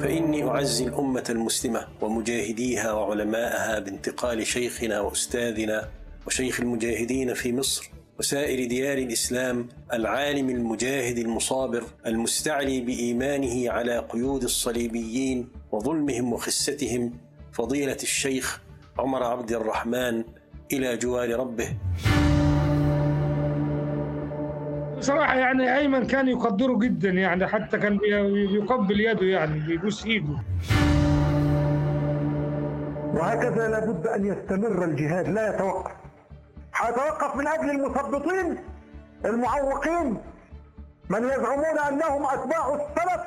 فإني أعزي الأمة المسلمة ومجاهديها وعلماءها بانتقال شيخنا وأستاذنا وشيخ المجاهدين في مصر وسائر ديار الإسلام العالم المجاهد المصابر المستعلي بإيمانه على قيود الصليبيين وظلمهم وخستهم فضيلة الشيخ عمر عبد الرحمن إلى جوار ربه. بصراحة يعني أيمن كان يقدره جدا يعني حتى كان بي- يقبل يده يعني بيبوس إيده. وهكذا لابد أن يستمر الجهاد لا يتوقف. هيتوقف من أجل المثبطين المعوقين من يزعمون أنهم أتباع السلف.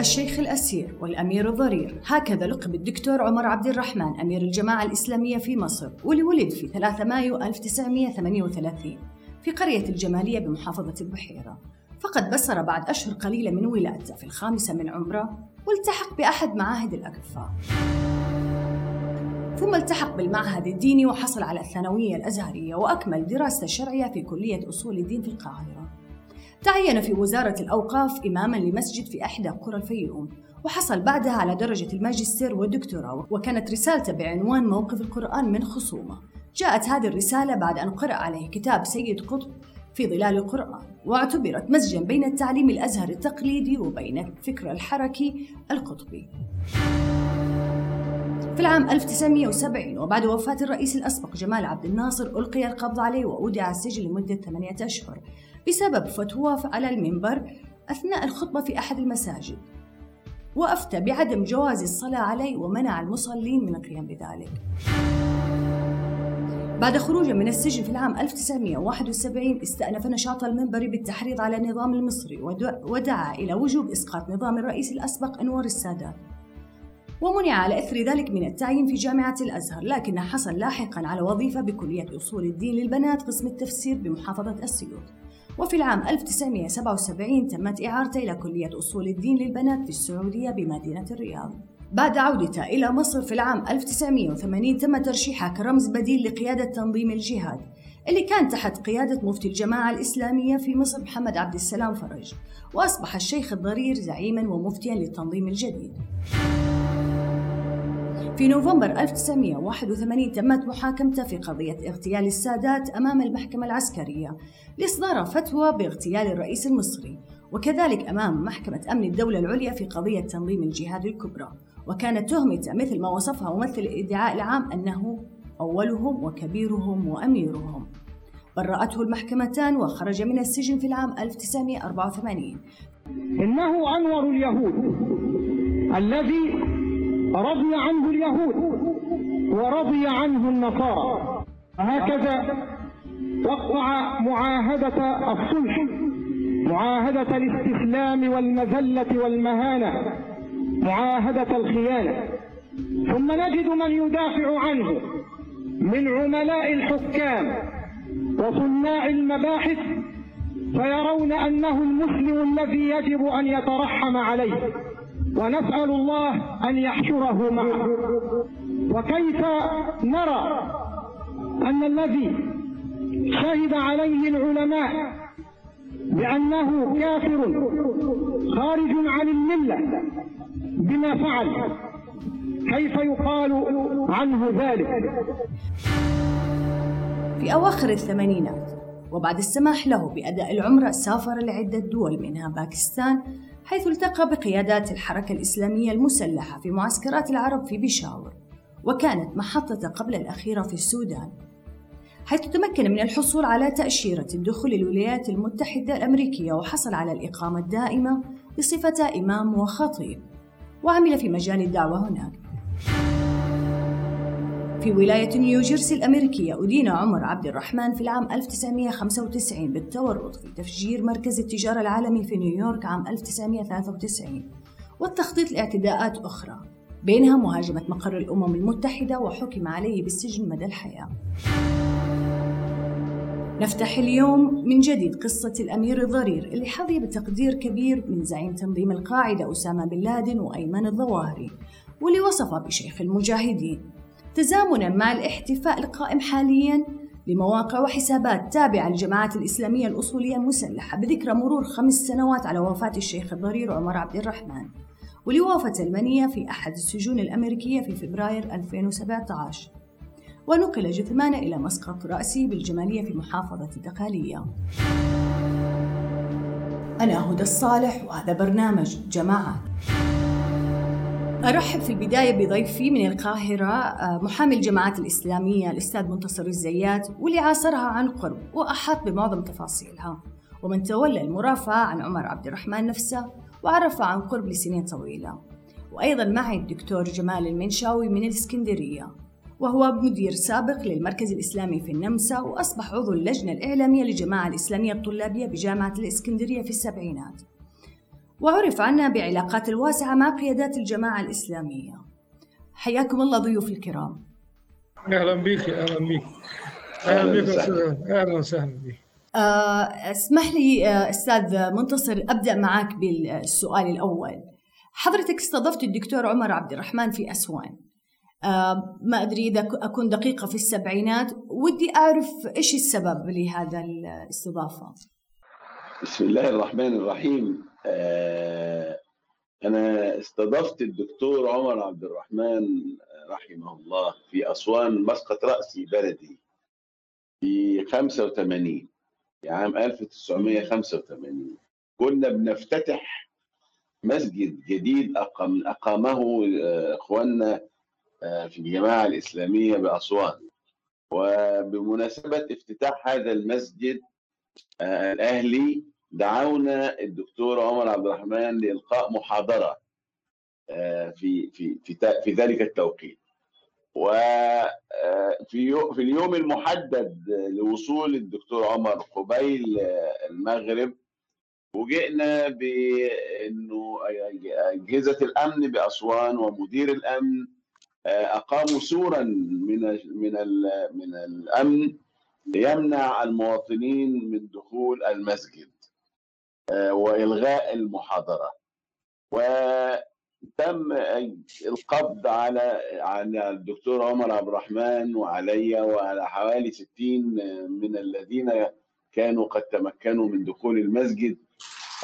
الشيخ الأسير والأمير الضرير. هكذا لقب الدكتور عمر عبد الرحمن أمير الجماعة الإسلامية في مصر واللي ولد في 3 مايو 1938 في قرية الجمالية بمحافظة البحيرة فقد بصر بعد أشهر قليلة من ولادته في الخامسة من عمره والتحق بأحد معاهد الأكفاء. ثم التحق بالمعهد الديني وحصل على الثانوية الأزهرية وأكمل دراسته الشرعية في كلية أصول الدين في القاهرة. تعين في وزارة الأوقاف إماما لمسجد في إحدى قرى الفيوم وحصل بعدها على درجة الماجستير والدكتوراه وكانت رسالته بعنوان موقف القرآن من خصومة. جاءت هذه الرسالة بعد أن قرأ عليه كتاب سيد قطب في ظلال القرآن واعتبرت مزجا بين التعليم الأزهري التقليدي وبين الفكر الحركي القطبي. في العام 1970 وبعد وفاة الرئيس الأسبق جمال عبد الناصر ألقي القبض عليه وأودع السجن لمدة ثمانية أشهر. بسبب فتوى على المنبر أثناء الخطبة في أحد المساجد وأفتى بعدم جواز الصلاة عليه ومنع المصلين من القيام بذلك. بعد خروجه من السجن في العام 1971 استأنف نشاط المنبر بالتحريض على النظام المصري ودع- ودعا إلى وجوب إسقاط نظام الرئيس الأسبق أنور السادات ومنع على إثر ذلك من التعيين في جامعة الأزهر لكنه حصل لاحقا على وظيفة بكلية أصول الدين للبنات قسم التفسير بمحافظة السيوط. وفي العام 1977 تمت إعارته إلى كلية أصول الدين للبنات في السعودية بمدينة الرياض. بعد عودته إلى مصر في العام 1980 تم ترشيحه كرمز بديل لقيادة تنظيم الجهاد اللي كان تحت قيادة مفتي الجماعة الإسلامية في مصر محمد عبد السلام فرج وأصبح الشيخ الضرير زعيما ومفتيا للتنظيم الجديد. في نوفمبر 1981 تمت محاكمته في قضية اغتيال السادات أمام المحكمة العسكرية لإصدار فتوى باغتيال الرئيس المصري وكذلك أمام محكمة أمن الدولة العليا في قضية تنظيم الجهاد الكبرى. وكانت تهمته مثل ما وصفها ممثل الإدعاء العام أنه أولهم وكبيرهم وأميرهم. برأته المحكمتان وخرج من السجن في العام 1984 إنه أنور اليهود الذي رضي عنه اليهود ورضي عنه النصارى. هكذا وقع معاهدة الصلح معاهدة الاستسلام والمذلة والمهانة معاهدة الخيانة. ثم نجد من يدافع عنه من عملاء الحكام وصناع المباحث فيرون أنه المسلم الذي يجب أن يترحم عليه. ونسأل الله أن يحشره معه وكيف نرى أن الذي شهد عليه العلماء بأنه كافر خارج عن الملة بما فعل كيف يقال عنه ذلك؟ في أواخر الثمانينات وبعد السماح له بأداء العمرة سافر لعدة دول منها باكستان حيث التقى بقيادات الحركة الإسلامية المسلحة في معسكرات العرب في بيشاور وكانت محطته قبل الأخيرة في السودان حيث تمكن من الحصول على تأشيرة الدخول للولايات المتحدة الأمريكية وحصل على الإقامة الدائمة بصفة إمام وخطيب وعمل في مجال الدعوة هناك. في ولاية نيوجيرسي الأمريكية. أدين عمر عبد الرحمن في العام 1995 بالتورط في تفجير مركز التجارة العالمي في نيويورك عام 1993 والتخطيط لاعتداءات أخرى بينها مهاجمة مقر الأمم المتحدة وحكم عليه بالسجن مدى الحياة. نفتح اليوم من جديد قصة الأمير الضرير اللي حظي بتقدير كبير من زعيم تنظيم القاعدة أسامة بن لادن وأيمن الظواهري واللي وصفه بشيخ المجاهدين. تزامنا مع الاحتفاء القائم حاليا لمواقع وحسابات تابعة للجماعات الإسلامية الأصولية المسلحة بذكرى مرور خمس سنوات على وفاة الشيخ الضرير عمر عبد الرحمن واللي وافت المنية في أحد السجون الأمريكية في فبراير 2017 ونقل جثمانه إلى مسقط رأسي بالجمالية في محافظة الدقالية. أنا هدى الصالح وهذا برنامج جماعة. أرحب في البداية بضيفي من القاهرة آه، محامي الجماعات الإسلامية الأستاذ منتصر الزيات واللي عاصرها عن قرب وأحاط بمعظم تفاصيلها. ومن تولى المرافعة عن عمر عبد الرحمن نفسه وعرفه عن قرب لسنين طويلة. وأيضا معي الدكتور جمال المنشاوي من الإسكندرية. وهو مدير سابق للمركز الإسلامي في النمسا وأصبح عضو اللجنة الإعلامية للجماعة الإسلامية الطلابية بجامعة الإسكندرية في السبعينات. وعرف عنا بعلاقات الواسعة مع قيادات الجماعة الإسلامية. حياكم الله ضيوف الكرام. أهلا بك أهلا بك أهلا بك. أهلا وسهلا بك آه، اسمح لي آه، أستاذ منتصر أبدأ معك بالسؤال الأول. حضرتك استضفت الدكتور عمر عبد الرحمن في أسوان. آه، ما أدري إذا أكون دقيقة في السبعينات. ودي أعرف إيش السبب لهذا الاستضافة؟ بسم الله الرحمن الرحيم. أنا استضفت الدكتور عمر عبد الرحمن رحمه الله في أسوان مسقط رأسي بلدي في 85 في عام 1985 كنا بنفتتح مسجد جديد أقام أقامه آه، إخواننا آه، في الجماعة الإسلامية بأسوان. وبمناسبة افتتاح هذا المسجد آه، الأهلي دعونا الدكتور عمر عبد الرحمن لإلقاء محاضرة آه، في في في في ذلك التوقيت. وفي في اليوم المحدد لوصول الدكتور عمر قبيل آه، المغرب فوجئنا بأنه أجهزة الأمن بأسوان ومدير الأمن آه، أقاموا سورا من من من الأمن ليمنع المواطنين من دخول المسجد. آه، وإلغاء المحاضرة. وتم القبض على على الدكتور عمر عبد الرحمن وعلي وعلى حوالي 60 من الذين كانوا قد تمكنوا من دخول المسجد.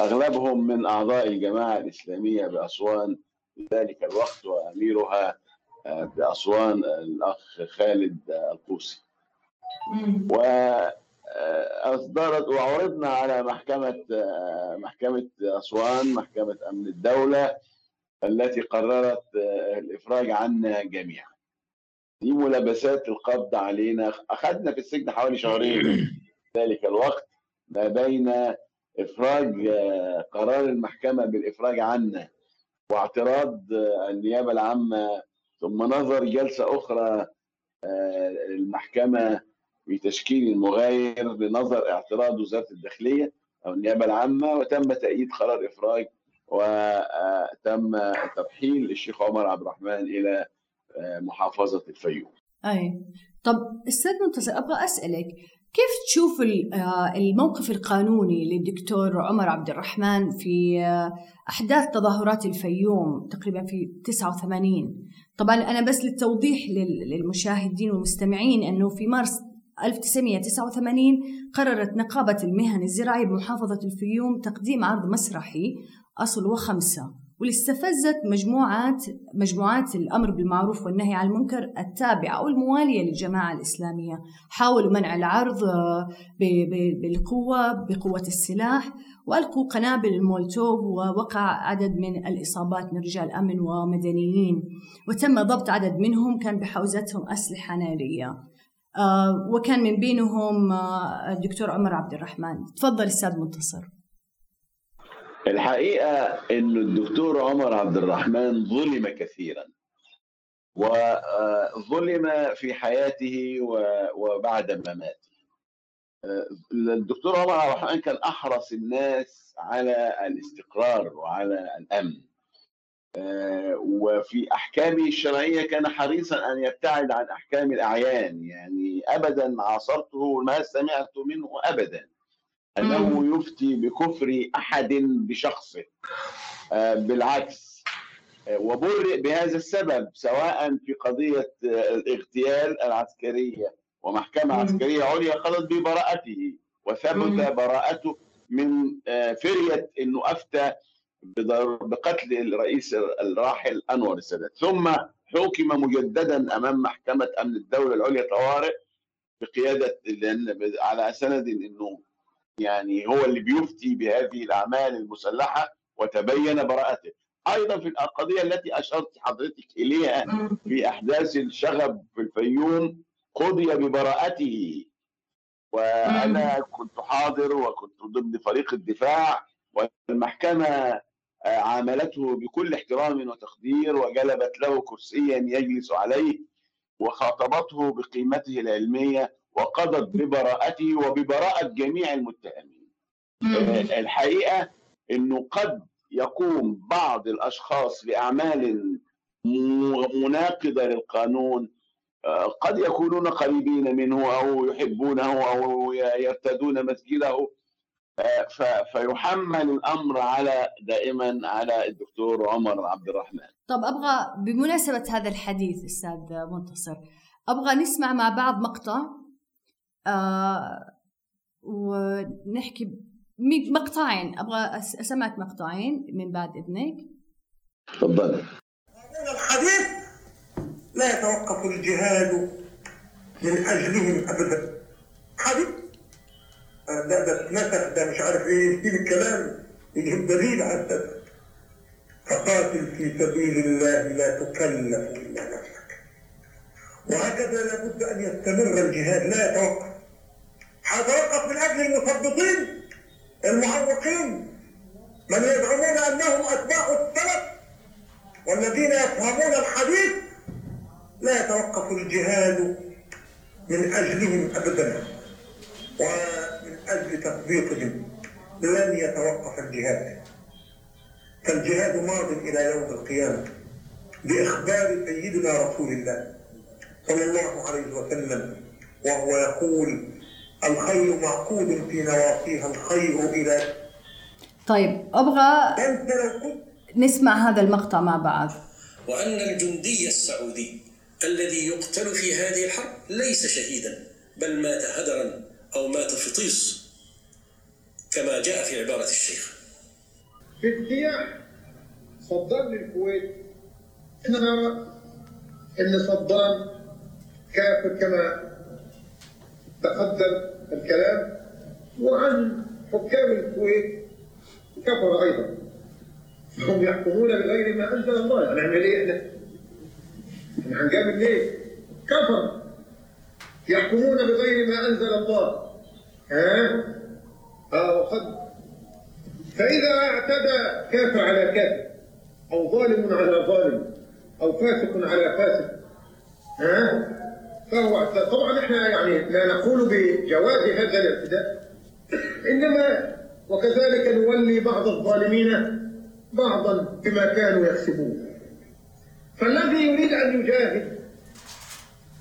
أغلبهم من أعضاء الجماعة الإسلامية بأسوان في ذلك الوقت وأميرها آه، بأسوان الأخ خالد آه، القوسي واصدرت وعرضنا على محكمة آه، محكمة أسوان محكمة أمن الدولة التي قررت آه، الإفراج عنا جميعا. دي ملابسات القبض علينا. أخذنا في السجن حوالي شهرين. ذلك الوقت ما بين إفراج آه، قرار المحكمة بالإفراج عنا واعتراض آه، النيابة العامة ثم نظر جلسة أخرى آه، المحكمة بتشكيل مغاير لنظر اعتراض وزاره الداخلية أو النيابة العامة وتم تأييد قرار إفراج وتم ترحيل الشيخ عمر عبد الرحمن إلى آه، محافظة الفيوم. أي طب أستاذ منتصر أبغى أسألك كيف تشوف آه، الموقف القانوني للدكتور عمر عبد الرحمن في آه، أحداث تظاهرات الفيوم تقريبا في 89 طبعا أنا بس للتوضيح لل- للمشاهدين والمستمعين أنه في مارس 1989 قررت نقابة المهن الزراعية بمحافظة الفيوم تقديم عرض مسرحي أصل وخمسة واللي استفزت مجموعات مجموعات الأمر بالمعروف والنهي عن المنكر التابعة أو الموالية للجماعة الإسلامية. حاولوا منع العرض آه، بالقوة بقوة السلاح وألقوا قنابل المولتوف ووقع عدد من الإصابات من رجال أمن ومدنيين. وتم ضبط عدد منهم كان بحوزتهم أسلحة نارية. وكان من بينهم آه، الدكتور عمر عبد الرحمن. تفضل أستاذ منتصر. الحقيقة إن الدكتور عمر عبد الرحمن ظلم كثيرا وظلم في حياته وبعد مماته. آه، الدكتور عمر عبد الرحمن كان أحرص الناس على الاستقرار وعلى الأمن. آه، وفي احكامه الشرعية كان حريصا أن يبتعد عن أحكام الأعيان يعني ابدا عاصرته وما سمعت منه ابدا. أنه يفتي بكفر أحد بشخصه. آه، بالعكس. آه، وبرئ بهذا السبب سواء في قضية آه، الاغتيال العسكرية ومحكمة عسكرية عليا قضت ببراءته وثبت براءته من فرية أنه أفتى بقتل الرئيس الراحل أنور السادات. ثم حكم مجددا أمام محكمة أمن الدولة العليا طوارئ بقيادة لأن على سند أنه يعني هو اللي بيفتي بهذه الأعمال المسلحة وتبين براءته. أيضا في القضية التي أشرت حضرتك إليها في أحداث الشغب في الفيوم قضي ببراءته. وأنا كنت حاضر وكنت ضمن فريق الدفاع والمحكمة عاملته بكل احترام وتقدير وجلبت له كرسيا يجلس عليه وخاطبته بقيمته العلمية وقضت ببراءته وببراءة جميع المتهمين. الحقيقة إنه قد يقوم بعض الأشخاص بأعمال مناقضة للقانون آه، قد يكونون قريبين منه أو يحبونه أو يرتدون مسجده. آه، فيحمل الأمر على دائما على الدكتور عمر عبد الرحمن. طب أبغى بمناسبة هذا الحديث أستاذ منتصر أبغى نسمع مع بعض مقطع آه ونحكي مقطعين أبغى اسمعك مقطعين من بعد إذنك. تفضل. الحديث لا يتوقف الجهاد من أجلهم ابدا. حديث ده ده اتنسخ ده مش عارف إيه يجيب الكلام يجيب دليل على الدفع فقاتل في سبيل الله لا تكلف إلا نفسك. وهكذا لابد أن يستمر الجهاد لا يتوقف. حيتوقف من أجل المثبطين المعوقين من يزعمون أنهم أتباع السلف والذين يفهمون الحديث لا يتوقف الجهاد من أجلهم ابدا. ومن أجل تطبيقهم لن يتوقف الجهاد. فالجهاد ماض إلى يوم القيامة باخبار سيدنا رسول الله صلى الله عليه وسلم وهو يقول الخير معقود في نواصيها الخير إلى طيب أبغى نسمع هذا المقطع مع بعض. وأن الجندي السعودي الذي يقتل في هذه الحرب ليس شهيدا بل مات هدرا أو مات في طيس كما جاء في عبارة الشيخ في اجتياح صدام للكويت إحنا نرى إن صدام كافر كما تقدم الكلام وعن حكام الكويت كفر أيضا هم يحكمون بغير ما أنزل الله هنعمل إيه إحنا؟ إحنا هنجامل ليه؟ كفر يحكمون بغير ما أنزل الله ها؟ آه وقد فإذا اعتدى كافر على كافر أو ظالم على ظالم أو فاسق على فاسق ها؟ فهو طبعا إحنا يعني لا نقول بجواز هذا الاعتداء إنما وكذلك نولي بعض الظالمين بعضا بما كانوا يكسبون. فالذي يريد أن يجاهد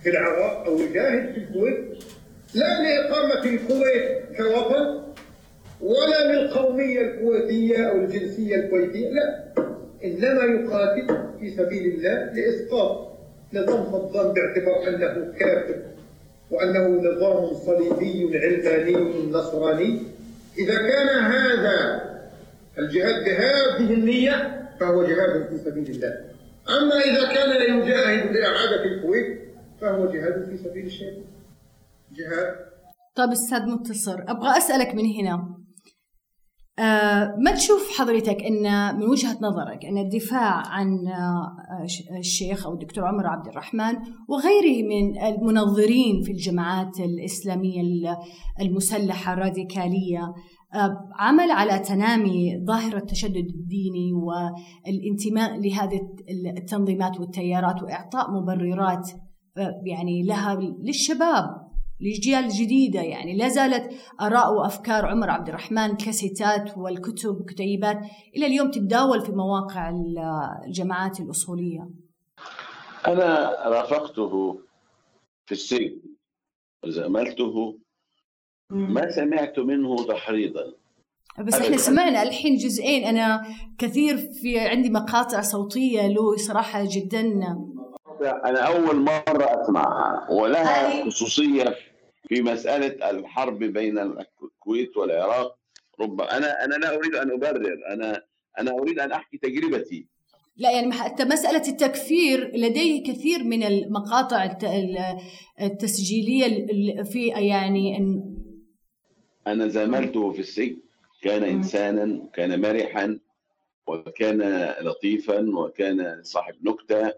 في العراق أو يجاهد في الكويت لا لإقامة الكويت كوطن ولا للقومية الكويتيه أو الجنسية الكويتيه لا. إنما يقاتل في سبيل الله لإسقاط نظام صدام باعتبار أنه كافر وأنه نظام صليبي علماني نصراني. إذا كان هذا الجهاد بهذه النية فهو جهاد في سبيل الله. أما إذا كان يجاهد لإعادة الكويت فهو جهاد في سبيل الشيطان جهاد. طيب أستاذ منتصر أبغى أسألك من هنا. آه، ما تشوف حضرتك إن من وجهة نظرك إن الدفاع عن آه، الشيخ أو الدكتور عمر عبد الرحمن وغيره من المنظرين في الجماعات الإسلامية المسلحة الراديكالية آه، عمل على تنامي ظاهرة التشدد الديني والانتماء لهذه التنظيمات والتيارات وإعطاء مبررات يعني لها للشباب. للأجيال الجديدة يعني. لا زالت آراء وأفكار عمر عبد الرحمن كاسيتات والكتب وكتيبات إلى اليوم تتداول في مواقع الجماعات الأصولية. أنا رافقته في السجن وزملته ما سمعت منه تحريضا. بس إحنا سمعنا الحين جزئين. أنا كثير في عندي مقاطع صوتية له صراحة جدا. أنا أول مرة أسمعها ولها خصوصية في مسألة الحرب بين الكويت والعراق ربما أنا أنا لا أريد أن أبرر أنا أنا أريد أن أحكي تجربتي لا يعني حتى مسألة التكفير لديه كثير من المقاطع الت- ال- التسجيلية ال- في يعني إن- أنا زاملته في السجن كان مم. إنسانا كان مرحا وكان لطيفا وكان صاحب نكتة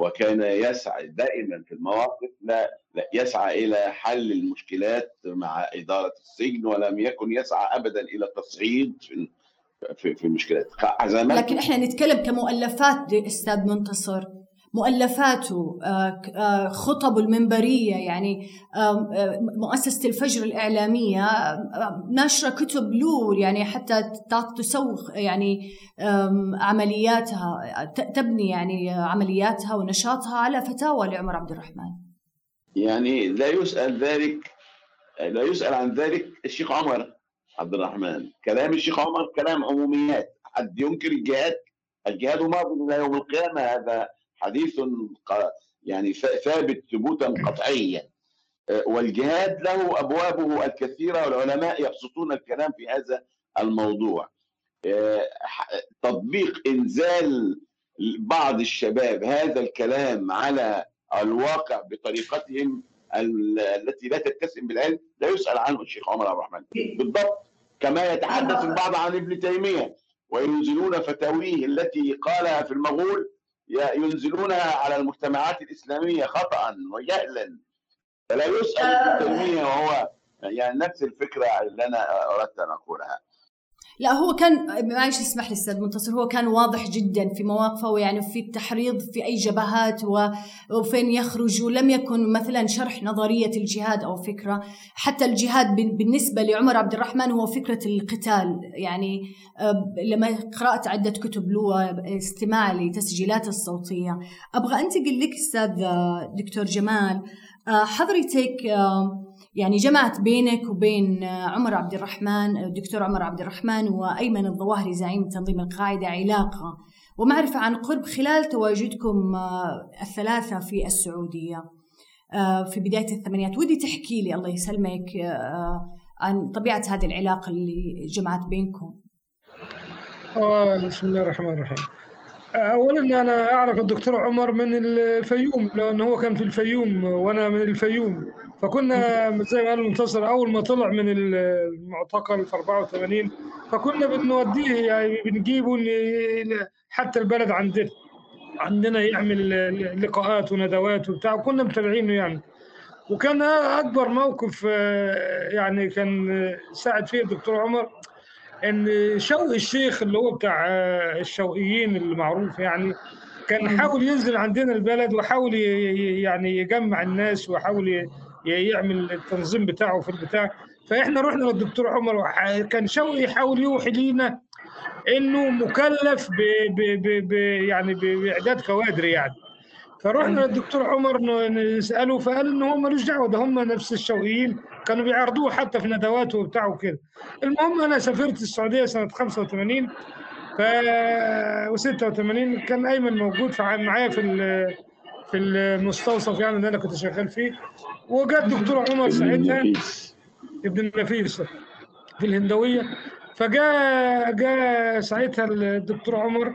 وكان يسعى دائما في المواقف لا, لا يسعى إلى حل المشكلات مع إدارة السجن ولم يكن يسعى ابدا إلى التصعيد في في, في المشكلات. لكن إحنا نتكلم كمؤلفات أستاذ منتصر. مؤلفاته آه، آه، خطبه المنبرية يعني آه، مؤسسة الفجر الإعلامية آه، ناشره كتب له يعني حتى تسوق يعني عملياتها تبني يعني عملياتها ونشاطها على فتاوى لعمر عبد الرحمن. يعني لا يسأل ذلك لا يسأل عن ذلك الشيخ عمر عبد الرحمن. كلام الشيخ عمر كلام عموميات. حد ينكر الجهاد؟ الجهاد ماض إلى يوم القيامة هذا حديث يعني ثابت ثبوتا قطعيا. آه، والجهاد له أبوابه الكثيرة والعلماء يبسطون الكلام في هذا الموضوع. آه، تطبيق إنزال بعض الشباب هذا الكلام على الواقع بطريقتهم ال- التي لا تتسم بالعلم لا يسأل عنه الشيخ عمر عبد الرحمن. بالضبط. كما يتحدث البعض عن ابن تيمية وينزلون فتاويه التي قالها في المغول ينزلونها على المجتمعات الإسلامية خطأ وجهلا. فلا يسأل ابن تيمية وهو يعني نفس الفكرة اللي أنا أردت أن أقولها. لا هو كان معلش اسمح لي أستاذ منتصر هو كان واضح جدا في مواقفه ويعني في التحريض في أي جبهات وفين يخرج ولم يكن مثلا شرح نظرية الجهاد أو فكرة. حتى الجهاد بال- بالنسبة لعمر عبد الرحمن هو فكرة القتال. يعني آه، لما قرأت عدة كتب له استماع لتسجيلاته الصوتية. أبغى أنتقل لك أستاذ آه، دكتور جمال. آه، حضرتك آه، يعني جمعت بينك وبين عمر عبد الرحمن الدكتور عمر عبد الرحمن وأيمن الظواهري زعيم تنظيم القاعدة علاقة. ومعرفة عن قرب خلال تواجدكم آه، الثلاثة في السعودية. آه، في بداية الثمانينات. ودي تحكي لي الله يسلمك آه، عن طبيعة هذه العلاقة اللي جمعت بينكم. بسم الله الرحمن الرحيم. اولا أنا أعرف الدكتور عمر من الفيوم لأن هو كان في الفيوم وأنا من الفيوم. فكنا زي ما قال المنتصر أول ما طلع من المعتقل في 84 فكنا بنوديه يعني بنجيبه حتى البلد عندنا عندنا يعمل لقاءات وندوات وبتاع وكنا متابعينه يعني. وكان أكبر موقف آه، يعني كان ساعد فيه الدكتور عمر إن شوقي الشيخ اللي هو بتاع آه، الشوقيين المعروف يعني كان حاول ينزل عندنا البلد وحاول يعني يجمع الناس وحاول يعمل التنظيم بتاعه في البتاع. فإحنا رحنا للدكتور عمر كان شوقي يحاول يوحي لينا إنه مكلف ب ب ب ب يعني بإعداد كوادر يعني. فرحنا للدكتور عمر نسأله فقال ان هو ملوش دعوة ده هم نفس الشوقيين كانوا بيعرضوه حتى في ندواته وبتاع وكده. المهم أنا سافرت السعودية سنة 85 ف و86 كان أيمن موجود معايا في في المستوصف يعني اللي أنا كنت شغال فيه وجاء الدكتور عمر ساعتها. ابن النفيس في الهندوية. فجاء جاء ساعتها الدكتور عمر.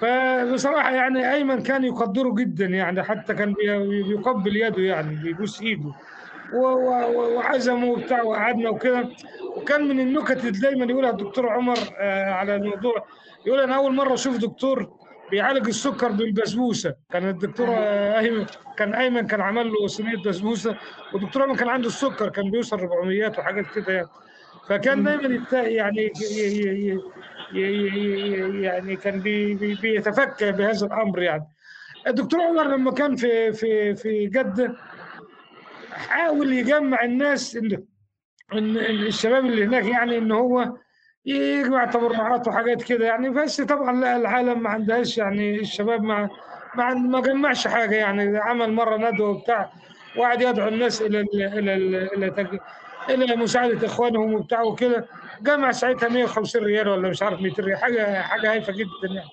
فبصراحة يعني أيمن كان يقدره جدا يعني حتى كان بي- بيقبل يده يعني بيبوس إيده. وعزمه وبتاع وقعدنا وكده. وكان من النكت اللي دايما يقولها الدكتور عمر آه، على الموضوع. يقول أنا أول مرة أشوف دكتور بيعالج السكر بالبسبوسة. كان الدكتور ايمن كان أيمن كان عمل له صينية بسبوسة والدكتور أيمن كان عنده السكر كان بيوصل 400 وحاجات كده يعني. فكان دايما يعني يعني كان بي- بي- بيتفكر بهذا الأمر يعني. الدكتور عمر لما كان في في في جدة حاول يجمع الناس اللي الشباب اللي هناك يعني إن هو يجمع تبرعات وحاجات كده يعني. بس طبعا لا العالم ما عندهاش يعني الشباب ما ما ما جمعش حاجة يعني. عمل مرة ندوة وبتاع وقعد يدعو الناس إلى ال إلى ال إلى تج- إلى مساعدة إخوانهم وبتاع وكده. جمع ساعتها 150 ريال ولا مش عارف 200 ريال حاجة حاجة هايفة جدا يعني.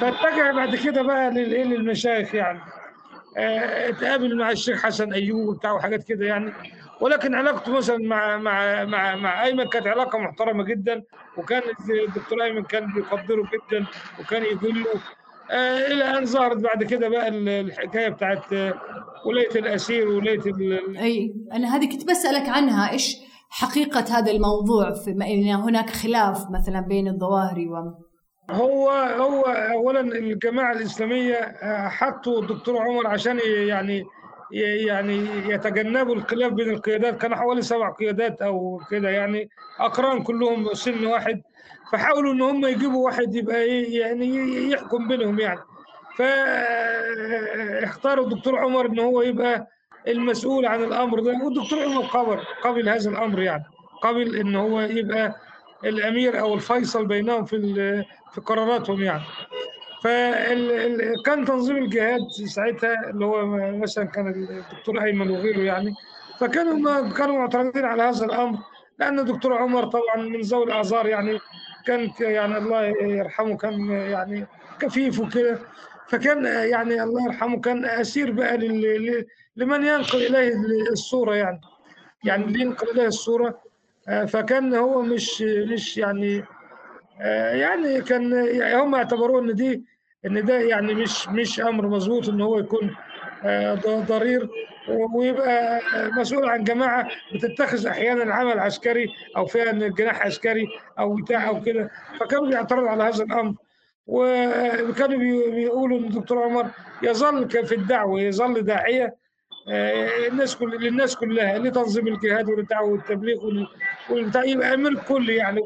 فاتجه بعد كده بقى للايه للمشايخ يعني. آه، اتقابل مع الشيخ حسن أيوب وبتاع وحاجات كده يعني. ولكن علاقته مثلا مع مع مع مع أيمن كانت علاقة محترمة جدا وكان الدكتور أيمن كان بيقدره جدا وكان يقول له آه، إلى أن ظهرت بعد كده بقى ال- الحكاية بتاعت آه، ولايه الأسير ولايه ال- أي أنا هذه كنت بسألك عنها إيش حقيقة هذا الموضوع؟ في ان هناك خلاف مثلا بين الظواهري و هو هو اولا الجماعة الإسلامية آه، حطوا الدكتور عمر عشان يعني يعني يتجنبوا الخلاف بين القيادات كانوا حوالي سبع قيادات أو كده يعني أقران كلهم سن واحد فحاولوا إن هم يجيبوا واحد يبقى إيه يعني يحكم بينهم يعني. فاختاروا الدكتور عمر إن هو يبقى المسؤول عن الأمر ده والدكتور عمر قبل قبل هذا الأمر يعني قبل إن هو يبقى الأمير أو الفيصل بينهم في في قراراتهم يعني. فكان تنظيم الجهاد ساعتها اللي هو مثلا كان الدكتور أيمن وغيره يعني فكانوا كانوا معترضين على هذا الأمر لأن الدكتور عمر طبعا من ذوي الأعذار يعني كان يعني الله يرحمه كان يعني كفيف وكده فكان يعني الله يرحمه كان أسير بقى لمن ينقل إليه الصورة يعني يعني اللي ينقل إليه الصورة. فكان هو مش مش يعني يعني كان هم اعتبروه إن دي إن ده يعني مش مش أمر مظبوط إن هو يكون آه، ضرير ويبقى آه، مسؤول عن جماعة بتتخذ أحيانا عمل عسكري أو فيها إن جناح عسكري أو بتاع أو كده. فكانوا بيعترضوا على هذا الأمر. وكانوا بي- بيقولوا إن الدكتور عمر يظل في الدعوة يظل داعية آه، الناس كل للناس كلها لتنظيم الجهاد والدعوه والتبليغ وال- والبتاع. يبقى أمير الكل يعني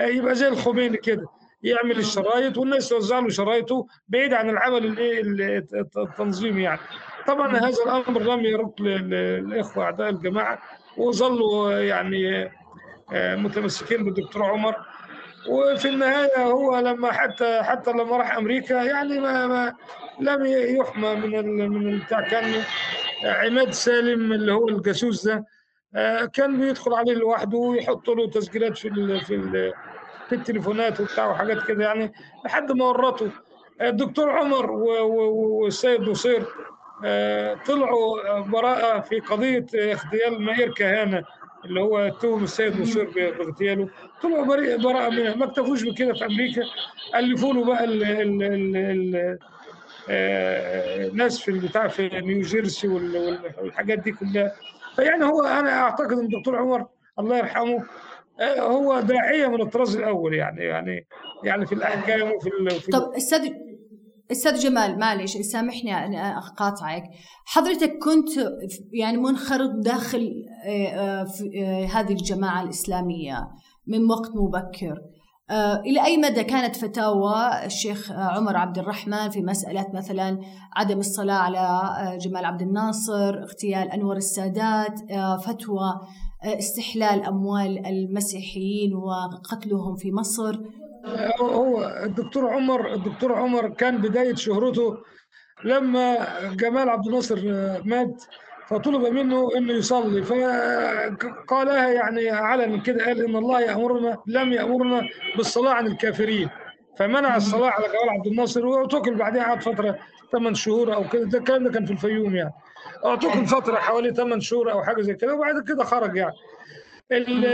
آه، يبقى زي الخميني كده. يعمل الشرايط والناس توزع له شرايطه بعيد عن العمل التنظيمي يعني. طبعا هذا الأمر لم لل- للإخوة اعداء الجماعة وظلوا يعني آه، متمسكين بالدكتور عمر. وفي النهاية هو لما حتى حتى لما راح أمريكا يعني ما, ما لم يحمى من من البتاع. كان عماد سالم اللي هو الجاسوس ده آه، كان بيدخل عليه لوحده ويحط له تسجيلات في في في التليفونات وبتاع وحاجات كده يعني لحد ما ورطه الدكتور عمر والسيد نصير آه، طلعوا براءة في قضية اغتيال مائير كهانة اللي هو اتهم السيد نصير باغتياله. طلعوا براءة منها. ما اكتفوش بكده في أمريكا. ألفوا له بقى ال ال ال ال آه، ناس في البتاع في نيوجيرسي وال- وال- والحاجات دي كلها. فيعني هو أنا أعتقد إن الدكتور عمر الله يرحمه آه، هو داعية من الطراز الأول يعني يعني يعني في الأحكام وفي في طب أستاذ أستاذ جمال معلش سامحني أنا أقاطعك. حضرتك كنت يعني منخرط داخل آه، آه، آه، هذه الجماعة الإسلامية من وقت مبكر. إلى أي مدى كانت فتاوى الشيخ عمر عبد الرحمن في مسألة مثلا عدم الصلاة على جمال عبد الناصر اغتيال أنور السادات فتوى استحلال أموال المسيحيين وقتلهم في مصر. هو- الدكتور عمر الدكتور عمر كان بداية شهرته لما جمال عبد الناصر آه، مات فطلب منه إنه يصلي. فقالها يعني علنا كده قال إن الله يأمرنا لم يأمرنا بالصلاة عن الكافرين. فمنع الصلاة على جمال عبد الناصر واعتقل بعدها قعد فترة ثمان شهور أو كده. ده الكلام ده كان في الفيوم يعني. اعتقل فترة حوالي ثمان شهور أو حاجة زي كده وبعد كده خرج يعني. ال-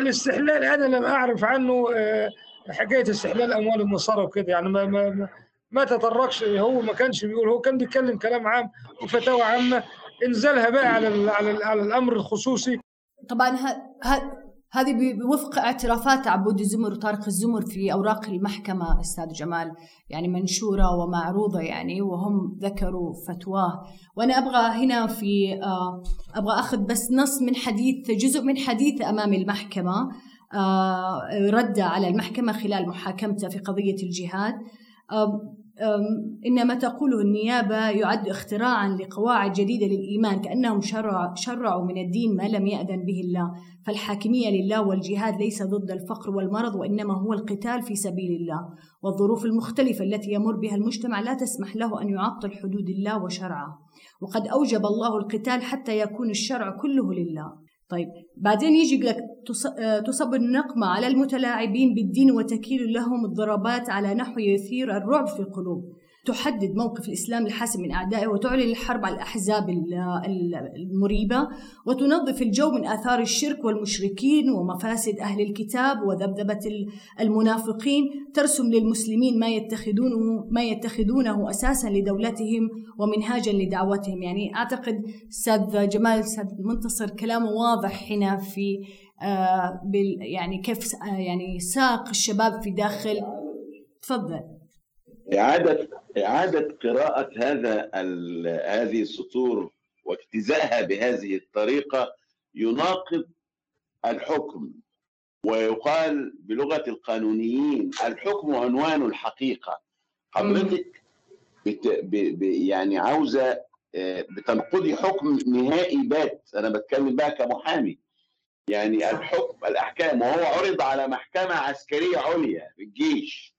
الاستحلال أنا لم أعرف عنه آه، حكاية استحلال أموال النصارى وكده يعني ما ما ما- تطرقش. هو ما كانش بيقول هو كان بيتكلم كلام عام وفتاوى عامة. انزلها بقى على على, على الأمر الخصوصي. طبعا ه- ه- هذه بوفق اعترافات عبود الزمر وطارق الزمر في أوراق المحكمة أستاذ جمال يعني منشورة ومعروضة يعني وهم ذكروا فتواه. وأنا أبغى هنا في آه، أبغى أخذ بس نص من حديث جزء من حديث أمام المحكمة آه، رد على المحكمة خلال محاكمته في قضية الجهاد. آم، إن ما تقوله النيابة يعد اختراعا لقواعد جديدة للإيمان كأنهم شرع شرعوا من الدين ما لم يأذن به الله. فالحاكمية لله والجهاد ليس ضد الفقر والمرض وإنما هو القتال في سبيل الله. والظروف المختلفة التي يمر بها المجتمع لا تسمح له أن يعطل حدود الله وشرعه. وقد أوجب الله القتال حتى يكون الشرع كله لله. طيب بعدين يجي لك آه، تصب النقمة على المتلاعبين بالدين وتكيل لهم الضربات على نحو يثير الرعب في القلوب. تحدد موقف الإسلام الحاسم من أعدائه وتعلن الحرب على الأحزاب المريبة وتنظف الجو من آثار الشرك والمشركين ومفاسد أهل الكتاب وذبذبة المنافقين. ترسم للمسلمين ما يتخذونه ما يتخذونه أساسا لدولتهم ومنهاجا لدعوتهم. يعني أعتقد أستاذ جمال أستاذ منتصر كلامه واضح هنا في آه يعني كيف آه يعني ساق الشباب في داخل تفضل. إعادة إعادة قراءة هذا هذه السطور واجتزائها بهذه الطريقة يناقض الحكم ويقال بلغة القانونيين الحكم عنوان الحقيقة. حضرتك بت ب ب يعني عاوزة بتنقضي حكم نهائي بات أنا بتكلم بقى كمحامي. يعني الحكم الأحكام وهو عرض على محكمة عسكرية عليا في الجيش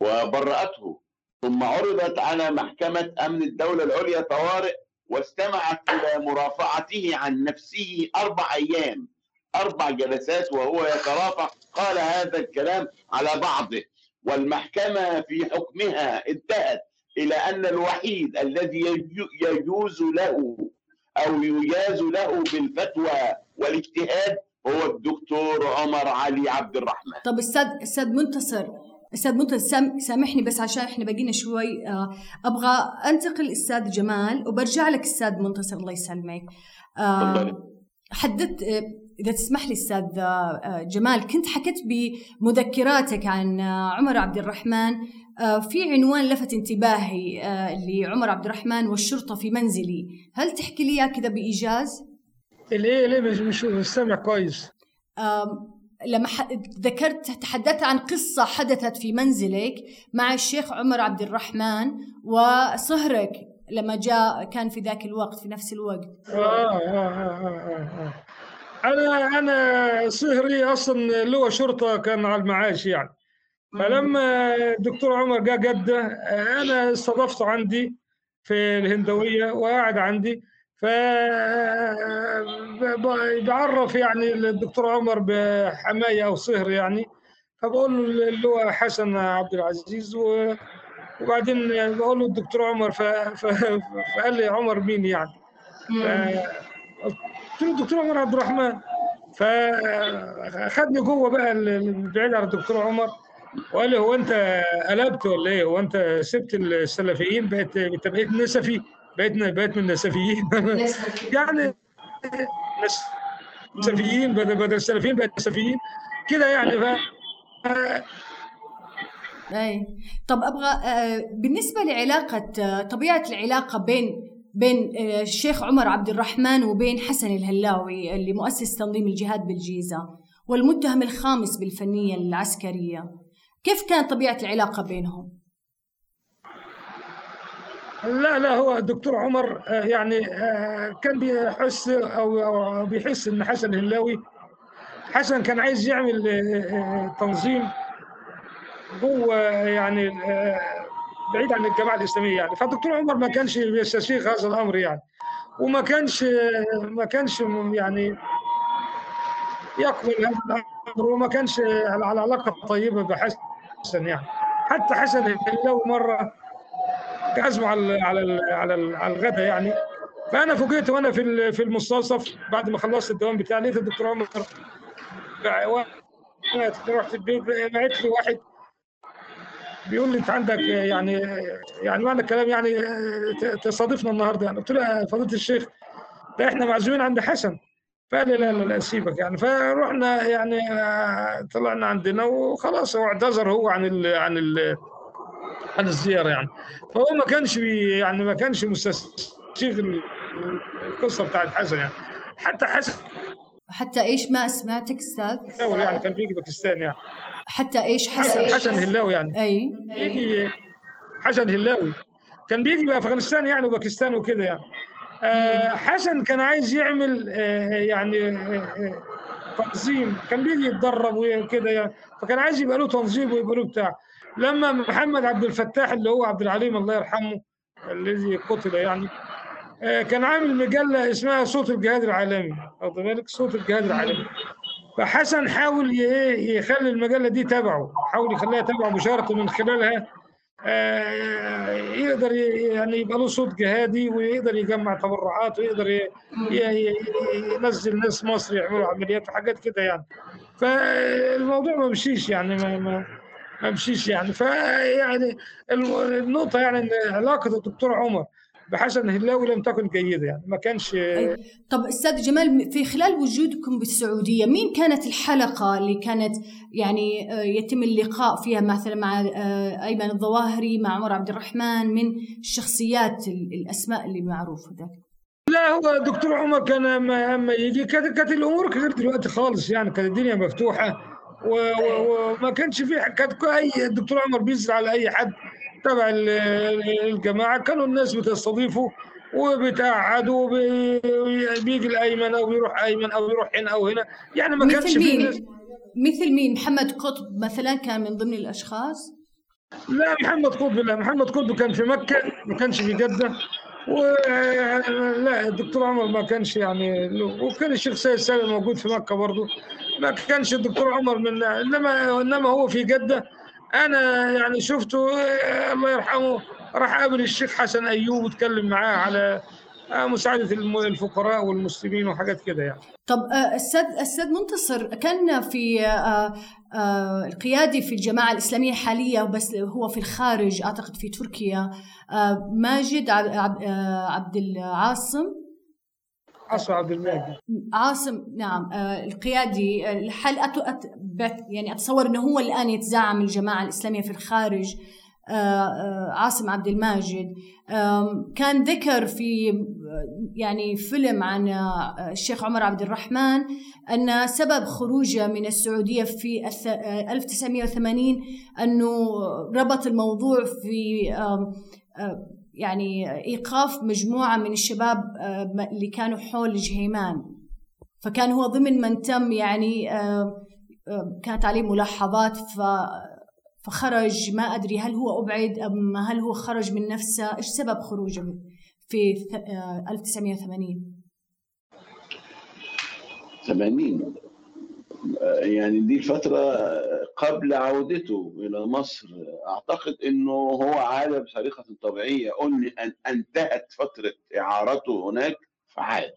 وبرأته. ثم عرضت على محكمة أمن الدولة العليا طوارئ واستمعت إلى مرافعته عن نفسه أربع أيام. أربع جلسات وهو يترافع. قال هذا الكلام على بعضه. والمحكمة في حكمها انتهت إلى أن الوحيد الذي يجوز له أو يجاز له بالفتوى والاجتهاد هو الدكتور عمر علي عبد الرحمن. طب أستاذ أستاذ منتصر. أستاذ منتصر سامحني بس عشان إحنا بقينا شوي أبغى أنتقل أستاذ جمال وبرجع لك أستاذ منتصر الله يسلمك. حددت إذا تسمح لي أستاذ جمال كنت حكيت بمذكراتك عن عمر عبد الرحمن. في عنوان لفت انتباهي لعمر عبد الرحمن والشرطة في منزلي. هل تحكي لي إياه كذا بإيجاز؟ ليه ليه مش مش مش سامع كويس. لما ذكرت تحدثت عن قصة حدثت في منزلك مع الشيخ عمر عبد الرحمن وصهرك لما جاء كان في ذاك الوقت في نفس الوقت. آه آه آه آه آه. أنا أنا صهري أصلا له شرطة كان على المعاش يعني. فلما الدكتور عمر جاء جدة أنا استضفته عندي في الهندوية وقاعد عندي. ف بعرف يعني الدكتور عمر بحماية أو صهر يعني فبقول له اللي هو حسن عبد العزيز و... وبعدين بقول له الدكتور عمر ف... ف... فقال لي عمر مين يعني. قلت له الدكتور عمر عبد الرحمن فاخدني جوه بقى بعيد عن الدكتور عمر وقال لي هو أنت قلبت ولا إيه؟ هو أنت سبت السلفيين بقيت انت بقيت نسفي؟ بقيت بقيت من النسفيين يعني نسفيين بدل بدل السلفيين بقت نسفيين كده يعني ف أي. طب أبغى بالنسبة لعلاقة طبيعة العلاقة بين بين الشيخ عمر عبد الرحمن وبين حسن الهلاوي اللي مؤسس تنظيم الجهاد بالجيزة والمتهم الخامس بالفنية العسكرية كيف كانت طبيعة العلاقة بينهم؟ لا لا هو الدكتور عمر يعني كان بيحس أو بيحس إن حسن الهلاوي حسن كان عايز يعمل تنظيم جوه يعني بعيد عن الجماعة الإسلامية يعني. فالدكتور عمر ما كانش بيستسيغ هذا الأمر يعني. وما كانش ما كانش يعني يقبل هذا الأمر وما كانش على علاقة طيبة بحسن يعني. حتى حسن الهلاوي مرة عزمه على على على على الغداء يعني. فأنا فوجئت وأنا في في المستوصف بعد ما خلصت الدوام بتاعي لقيت الدكتور عمر رحت البيت بعت لي واحد بيقول لي أنت عندك يعني يعني معنى الكلام يعني تصادفنا النهارده. يعني قلت له فضيلة الشيخ ده إحنا معزومين عند حسن. فقال لي لا لا سيبك يعني. فروحنا يعني طلعنا عندنا وخلاص هو اعتذر هو عن ال عن ال عن الزيارة يعني. فهو ما كانش بي يعني ما كانش مستسيغ القصة بتاعت حسن يعني. حتى حسن حتى إيش ما سمعتك أستاذ؟ يعني كان بيجي باكستان يعني. حتى إيش حسن حسن, حسن هلاوي يعني. أي. بيجي حسن هلاوي. كان بيجي بأفغانستان يعني وباكستان وكده يعني. آه حسن كان عايز يعمل آه يعني آه تنظيم. كان بيجي يتدرب وكده يعني. فكان عايز يبقى له تنظيم ويبقى له بتاع. لما محمد عبد الفتاح اللي هو عبد العليم الله يرحمه الذي قتل يعني كان عامل مجلة اسمها صوت الجهاد العالمي. واخد بالك؟ صوت الجهاد العالمي. فحسن حاول يخلي المجلة دي تبعه حاول يخليها تبعه بشرط من خلالها. آه، يقدر ي- يعني يبقى له صوت جهادي ويقدر يجمع تبرعات ويقدر ينزل ناس مصر يعملوا عمليات وحاجات كده يعني. فالموضوع ما مشيش يعني ما ما ما مشيش يعني. فيعني النقطة يعني إن علاقة الدكتور عمر بحسن هلاوي لم تكن جيدة يعني. ما كانش. طب أستاذ جمال في خلال وجودكم بالسعودية مين كانت الحلقة اللي كانت يعني آه، يتم اللقاء فيها مثلا مع آه، أيمن الظواهري مع عمر عبد الرحمن من الشخصيات ال- الأسماء اللي معروفة ذاك؟ لا هو الدكتور عمر كان اما يجي كانت الأمور غير دلوقتي خالص يعني. كانت الدنيا مفتوحة. وما كانش في كانت أي الدكتور عمر بينزل على أي حد تبع ال- ال- الجماعة كانوا الناس بتستضيفه وبتقعدوا وبي- بيجي الأيمن أو بيروح أيمن أو يروح هنا أو هنا. يعني ما كانش في مثل مين؟ محمد قطب مثلا كان من ضمن الأشخاص؟ لا محمد قطب لا. محمد قطب كان في مكة ما كانش في جدة. و لا الدكتور عمر ما كانش يعني له. وكان الشيخ سيد سالم موجود في مكة برضه. ما كانش الدكتور عمر من انما إنما هو في جدة. أنا يعني شفته آه، الله يرحمه راح قابل الشيخ حسن أيوب واتكلم معاه على آه، مساعدة الم- الفقراء والمسلمين وحاجات كده يعني. طب آه، أستاذ أستاذ منتصر كان في القيادي في الجماعة الإسلامية حاليا بس هو في الخارج أعتقد في تركيا ماجد عب- عب- عبد العاصم عصر عبد الماجد عاصم نعم. آه، القيادي آه،. بت- يعني أتصور إنه هو الآن يتزعم الجماعة الإسلامية في الخارج. آه، عاصم عبد الماجد. كان ذكر في يعني فيلم عن الشيخ عمر عبد الرحمن أن سبب خروجه من السعودية في الث- آه، 1980 أنه ربط الموضوع في يعني إيقاف مجموعة من الشباب آه، اللي كانوا حول جهيمان فكان هو ضمن من تم يعني آه، آه، كانت عليه ملاحظات ف فخرج. ما أدري هل هو أبعد أم هل هو خرج من نفسه. إيش سبب خروجه في ث- آه، 1980 80 آه، يعني دي الفترة قبل عودته إلى مصر. أعتقد أنه هو عاد بطريقة طبيعية. أن أن انتهت فترة إعارته هناك فعاد.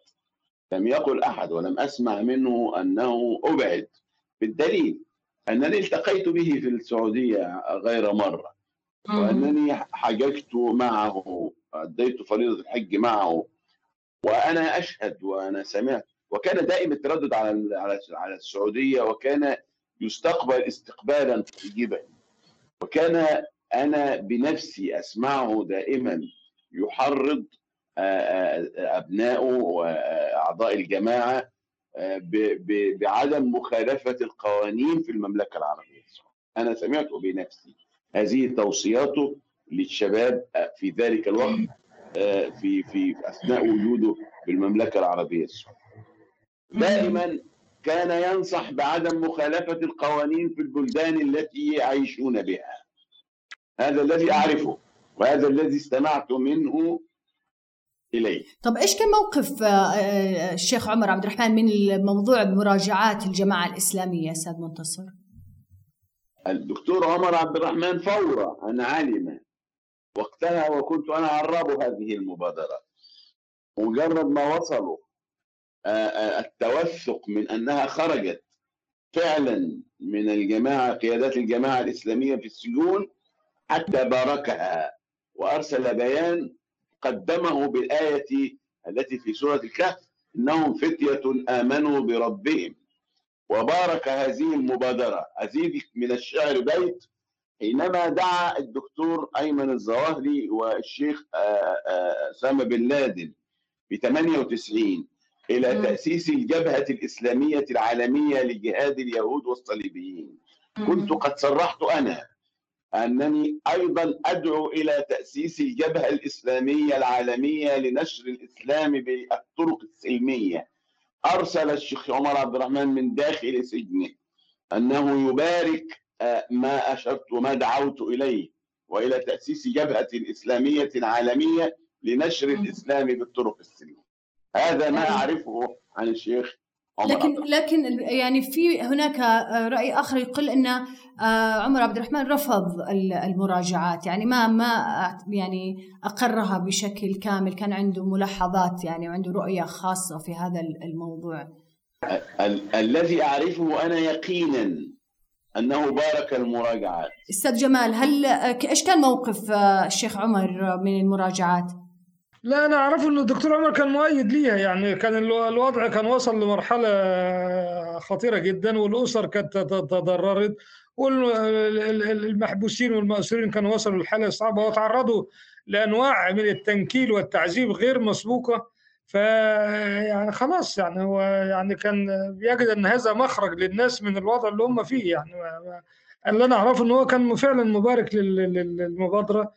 لم يقل أحد ولم أسمع منه أنه أبعد. بالدليل أنني التقيت به في السعودية غير مرة. وأنني حججت معه أديت فريضة الحج معه. وأنا أشهد وأنا سمعت وكان دائم التردد على على على السعودية وكان يستقبل استقبالا طيبا وكان أنا بنفسي أسمعه دائما يحرض آه، آه، أبنائه وأعضاء الجماعة آه، بعدم مخالفة القوانين في المملكة العربية السعوديه. أنا سمعته بنفسي هذه توصياته للشباب آه، في ذلك الوقت آه، في في أثناء وجوده بالمملكه العربية السعودية. دائما كان ينصح بعدم مخالفة القوانين في البلدان التي يعيشون بها. هذا الذي أعرفه وهذا الذي استمعت منه إليه. طب إيش كان موقف آه، آه، الشيخ عمر عبد الرحمن من الموضوع مراجعات الجماعة الإسلامية أستاذ منتصر؟ الدكتور عمر عبد الرحمن فور أن علم وقتها وكنت أنا عراب هذه المبادرة مجرد ما وصلوا التوثق من أنها خرجت فعلا من الجماعة قيادات الجماعة الإسلامية في السجون حتى باركها وأرسل بيان قدمه بالآية التي في سورة الكهف إنهم فتية آمنوا بربهم. وبارك هذه المبادرة. أزيد من الشعر بيت حينما دعا الدكتور أيمن الظواهري والشيخ آه، آه، أسامة بن لادن في 98 إلى. تأسيس الجبهة الإسلامية العالمية لجهاد اليهود والصليبيين كنت قد صرحت أنا أنني أيضا أدعو إلى تأسيس الجبهة الإسلامية العالمية لنشر الإسلام بالطرق السلمية. أرسل الشيخ عمر عبد الرحمن من داخل سجنه أنه يبارك آه، ما أشرت وما دعوت إليه وإلى تأسيس جبهة إسلامية عالمية لنشر الإسلام بالطرق السلمية. هذا ما أعرفه عن الشيخ عمر عبد لكن لكن ال- يعني في هناك رأي آخر يقول إن آه، عمر عبد الرحمن رفض ال- المراجعات. يعني ما ما يعني أقرها بشكل كامل. كان عنده ملاحظات يعني وعنده رؤية خاصة في هذا ال- الموضوع. ال- الذي أعرفه أنا يقينا أنه بارك المراجعات. أستاذ جمال هل آه، إيش كان موقف آه، الشيخ عمر من المراجعات؟ لا أنا اعرف إن الدكتور عمر كان مؤيد ليها يعني كان الو- الوضع كان وصل لمرحلة خطيرة جدا والأسر كانت تضررت والمحبوسين والمأسورين كانوا وصلوا لحالة صعبة وتعرضوا لأنواع من التنكيل والتعذيب غير مسبوقة. ف يعني خلاص يعني هو يعني كان يجد إن هذا مخرج للناس من الوضع اللي هم فيه يعني اللي أنا أعرفه إن هو كان فعلا مبارك لل- لل- للمبادرة.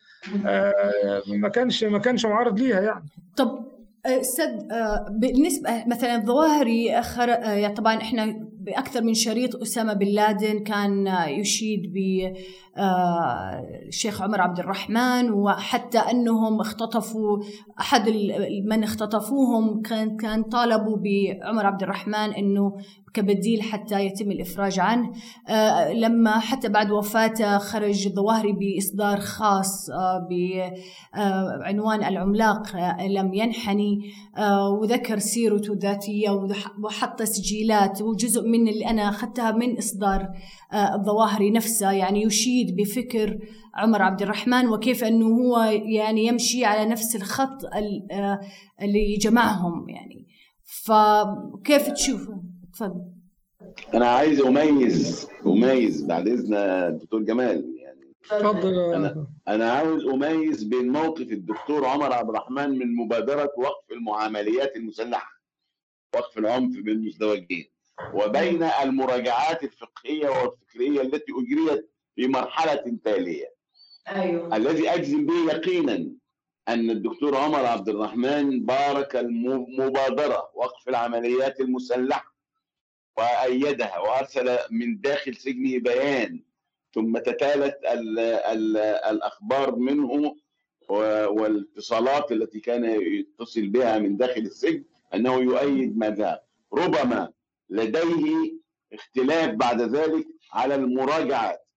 آه، ما كانش ما كانش معارض ليها يعني. طب أستاذ آه، بالنسبة مثلا الظواهري آه، يعني طبعا إحنا بأكثر من شريط أسامة بن لادن كان يشيد ب آه، عمر عبد الرحمن وحتى أنهم اختطفوا أحد من اختطفوهم كان كان طالبوا بعمر عبد الرحمن إنه كبديل حتى يتم الإفراج عنه. آه، لما حتى بعد وفاته خرج الظواهري بإصدار خاص آه، بعنوان العملاق لم ينحني. وذكر سيرته الذاتية وح- وحط تسجيلات وجزء من اللي أنا أخذتها من إصدار آه، الظواهري نفسه يعني يشيد بفكر عمر عبد الرحمن وكيف أنه هو يعني يمشي على نفس الخط ال- آه، اللي جمعهم يعني. فكيف تشوفه؟ تفضل. أنا عايز أميز أميز بعد إذن الدكتور جمال يعني. اتفضل أنا- أنا عاوز أميز بين موقف الدكتور عمر عبد الرحمن من مبادرة وقف المعامليات المسلحة وقف العنف بين المزدوجين وبين المراجعات الفقهية والفكرية التي أجريت في مرحلة تالية. أيوه. الذي أجزم به يقينا أن الدكتور عمر عبد الرحمن بارك المبادرة وقف العمليات المسلحة وأيدها وأرسل من داخل سجنه بيان ثم تتالت ال ال الأخبار منه والاتصالات التي كان يتصل بها من داخل السجن أنه يؤيد ما ذهب ربما لديه اختلاف بعد ذلك على المراجعات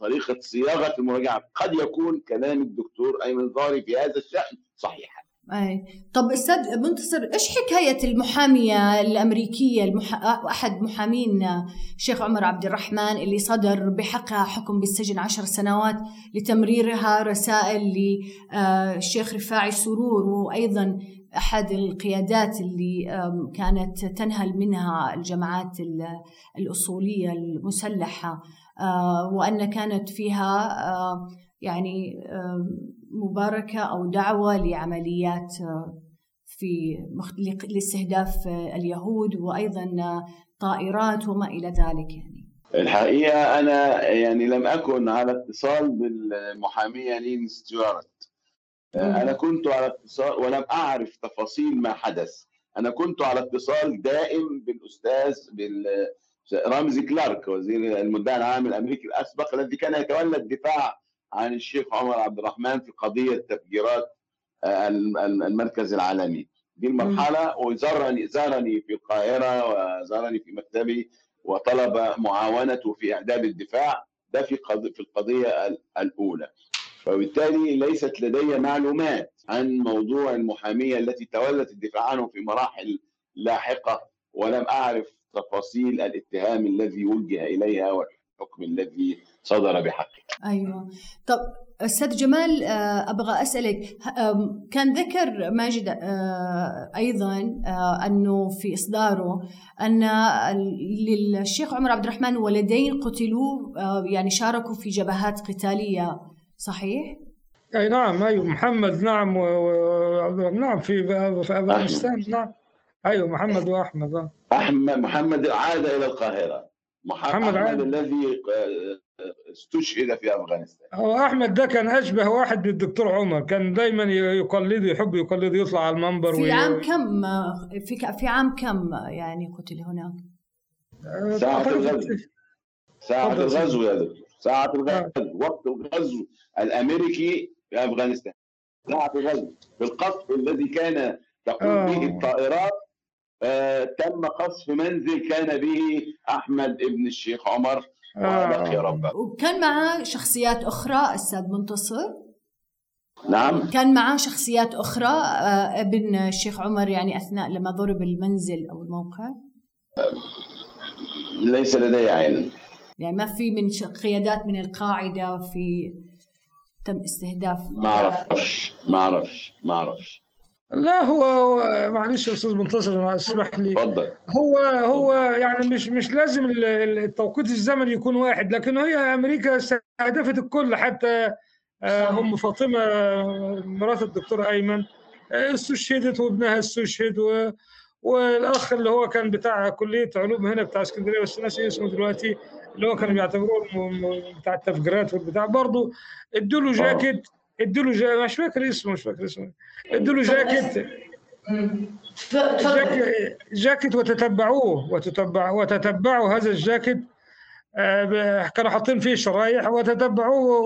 طريقة صياغة المراجعة. قد يكون كلام الدكتور أيمن ظاهري في هذا الشأن صحيحا. أي. طب أستاذ منتصر إيش حكاية المحامية الأمريكية المح... أحد محامين الشيخ عمر عبد الرحمن اللي صدر بحقها حكم بالسجن عشر سنوات لتمريرها رسائل للشيخ رفاعي سرور وأيضا أحد القيادات اللي كانت تنهل منها الجماعات ال- الأصولية المسلحة آه، وأن كانت فيها يعني مباركة أو دعوة لعمليات آه، في لاستهداف آه، اليهود وأيضا طائرات وما إلى ذلك يعني. الحقيقة أنا يعني لم أكن على اتصال بالمحامية لين ستيوارت أنا كنت على اتصال ولم أعرف تفاصيل ما حدث. أنا كنت على اتصال دائم بالأستاذ بال رمزي كلارك وزير المدعي العام الأمريكي الأسبق الذي كان يتولى الدفاع عن الشيخ عمر عبد الرحمن في قضية تفجيرات آه، الم- الم- المركز العالمي. دي المرحلة وزارني زارني في القاهرة وزارني في مكتبي وطلب معاونته في اعداد الدفاع. ده في في القضية ال- الأولى. وبالتالي ليست لدي معلومات عن موضوع المحامية التي تولت الدفاع عنه في مراحل لاحقة ولم أعرف تفاصيل الاتهام الذي وجه إليها والحكم الذي صدر بحقها أيوة. طب أستاذ جمال آه، ه- آم، كان ذكر ماجد آه، أيضا آه، أنه في إصداره أن ال- للشيخ عمر عبد الرحمن ولدين قتلوا يعني شاركوا في جبهات قتالية. صحيح؟ أي نعم أيوه محمد نعم و... و... نعم في في افغانستان نعم أيوه محمد وأحمد آه. أحمد محمد عاد إلى القاهرة مح- محمد أحمد عاد. الذي آه، استشهد في أفغانستان هو أحمد ده كان أشبه واحد بالدكتور عمر كان دايما يقلده يحب يقلده يطلع على المنبر في وي- عام كم في ك- في عام كم يعني قتل هناك؟ آه، ساعة الغزو. ساعة الغزو يا دكتور ساعة الغزو وقت الغزو الأمريكي في أفغانستان. ساعة الغزو. في القصف الذي كان تقوم به آه. الطائرات آه، تم قصف منزل كان به أحمد ابن الشيخ عمر. آه. ولقي ربه وكان معاه شخصيات أخرى أستاذ منتصر؟ نعم. كان معاه شخصيات أخرى آه، ابن الشيخ عمر يعني أثناء لما ضرب المنزل أو الموقع؟ ليس لدي علم يعني ما في من قيادات من القاعدة في تم استهداف ما أعرفش ما أعرفش ما أعرفش. لا هو معلش يا أستاذ منتصر أسمح لي. اتفضل. هو هو يعني مش مش لازم ال- ال- التوقيت الزمني يكون واحد لكن هي أمريكا استهدفت الكل حتى آه، أم فاطمة آه، مرات الدكتور أيمن آه، استشهدت وابنها استشهد و- والاخ اللي هو كان بتاع كلية علوم هنا بتاع اسكندرية بس ناسي اسمه دلوقتي اللي هو كانوا بيعتبروه بتاع التفجيرات والبتاع. برضه ادوا له جاكيت ادوا له جا- مش فاكر اسمه مش فاكر اسمه. ادوا له جاكيت. جاك- جاكيت وتتبعوه وتتبع وتتبعوا هذا الجاكيت. آه، كانوا حاطين فيه شرايح وتتبعوه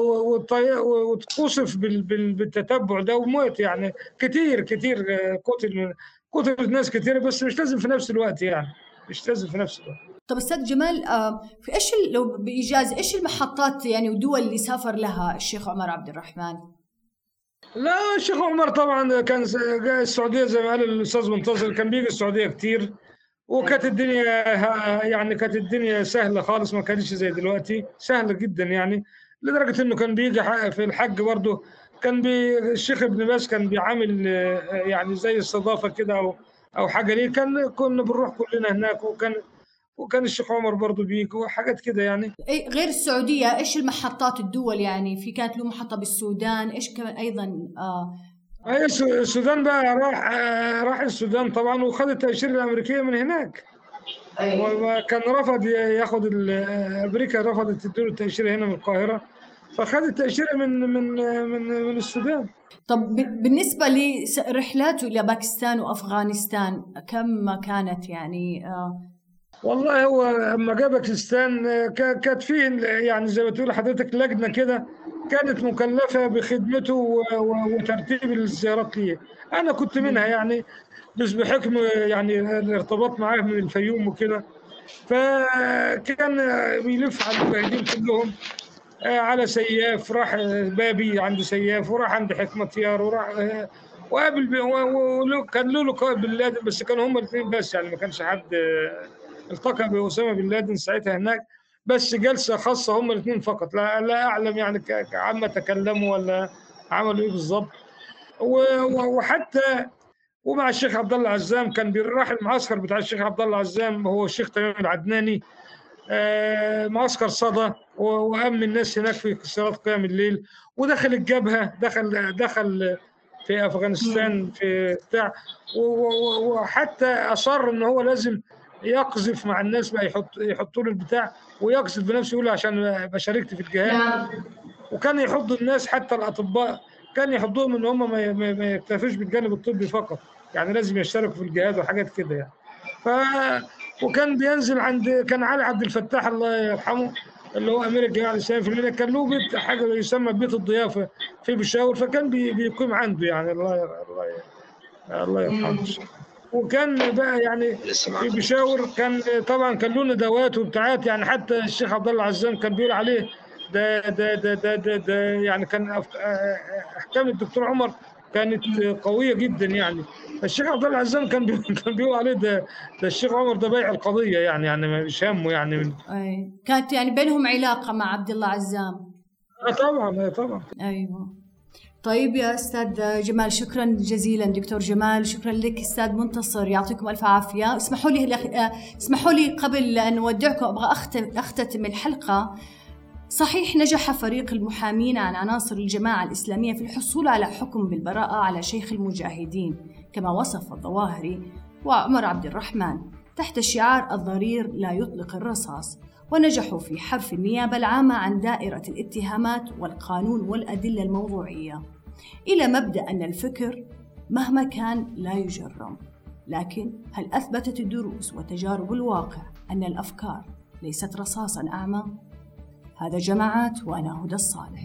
وتقصف بال- بال- بالتتبع ده وموت يعني. كتير كتير آه، قتل قتل ناس كتير بس مش لازم في نفس الوقت يعني مش لازم في نفس الوقت طب أستاذ جمال آه، في إيش لو بإيجاز إيش المحطات يعني والدول اللي سافر لها الشيخ عمر عبد الرحمن؟ لا الشيخ عمر طبعا كان جاء السعودية زي ما قال الأستاذ منتصر كان بيجي السعودية كتير وكانت الدنيا يعني كانت الدنيا سهلة خالص ما كانتش زي دلوقتي سهلة جدا يعني لدرجة إنه كان بيجي في الحج برضه كان بي الشيخ ابن باز كان بيعامل آه، يعني زي استضافة كده أو أو حاجة. ليه؟ كان كنا بنروح كلنا هناك وكان وكان الشيخ عمر برضه بيجي وحاجات كده يعني. إيه غير السعودية إيش المحطات الدول يعني؟ في كانت له محطة بالسودان إيش كمان أيضا آه. الس- السودان بقى راح آه، راح السودان طبعا وخد التأشيرة الأمريكية من هناك. وكان رفض ي- ياخد آه، أمريكا رفضت تديله التأشيرة هنا من القاهرة. فخد التأشيرة من من من من السودان. طب بالنسبة لرحلاته إلى باكستان وأفغانستان كم كانت يعني آه والله هو لما جاء باكستان آه، كانت فيه يعني زي ما تقول حضرتك لجنة كده كانت مكلفة بخدمته وترتيب الزيارات ليه. أنا كنت منها يعني بس بحكم يعني الارتباط معاه من الفيوم وكده. فكان بيلف على المجاهدين كلهم. على سياف راح آه، بابي عند سياف وراح عند حكمتيار وراح آه، وقابل ب- و- و- ولو- كان له لقاء بن لادن بس كانوا هم الاثنين بس يعني ما كانش حد آه، التقى بأسامة بن لادن ساعتها هناك. بس جلسة خاصة هم الاثنين فقط لا, لا أعلم يعني عما تكلموا ولا عملوا إيه بالظبط وحتى ومع الشيخ عبد الله عزام كان بيروح المعسكر بتاع الشيخ عبد الله عزام هو الشيخ تمام العدناني. آه، معسكر صدى و- وأمن الناس هناك في صلاة قيام الليل ودخل الجبهة دخل دخل في أفغانستان في بتاع وحتى أصر إن هو لازم يقذف مع الناس بقى يحط يحطوا له البتاع ويقذف بنفسه يقول عشان أبقى شاركت في الجهاد. وكان يحض الناس حتى الأطباء كان يحضهم إن هم ما يكتفوش بالجانب الطبي فقط يعني لازم يشتركوا في الجهاد وحاجات كده يعني. ف وكان بينزل عند كان علي عبد الفتاح الله يرحمه اللي هو أمير الجماعه الاسلاميه في المدينة كان له بيت حاجة يسمى بيت الضيافة في بشاور فكان بي- بيقيم عنده يعني الله ير- الله ير- الله يرحمه. وكان بقى يعني في بشاور كان طبعا كان له ندوات وبتاعات يعني حتى الشيخ عبد الله عزام كان بيقول عليه ده ده ده ده, ده, ده يعني كان أحكام الدكتور عمر كانت قوية جدا يعني. الشيخ عبد الله عزام كان بي- كان بيقول عليه ده ده الشيخ عمر ده بيع القضية يعني يعني مش همه يعني. من أي. كانت يعني بينهم علاقة مع عبد الله عزام. آه طبعا آه طبعا. أيوه. طيب يا أستاذ جمال شكرا جزيلا دكتور جمال شكرا لك أستاذ منتصر يعطيكم ألف عافية. اسمحوا لي آه، اسمحوا لي قبل أن نودعكم أبغى أختتم الحلقة. صحيح نجح فريق المحامين عن عناصر الجماعة الإسلامية في الحصول على حكم بالبراءة على شيخ المجاهدين كما وصف الظواهري وعمر عبد الرحمن تحت شعار الضرير لا يطلق الرصاص. ونجحوا في حرف النيابة العامة عن دائرة الاتهامات والقانون والأدلة الموضوعية. إلى مبدأ أن الفكر مهما كان لا يجرم. لكن هل أثبتت الدروس وتجارب الواقع أن الأفكار ليست رصاصا أعمى؟ هذا جماعات وأنا هدى الصالح.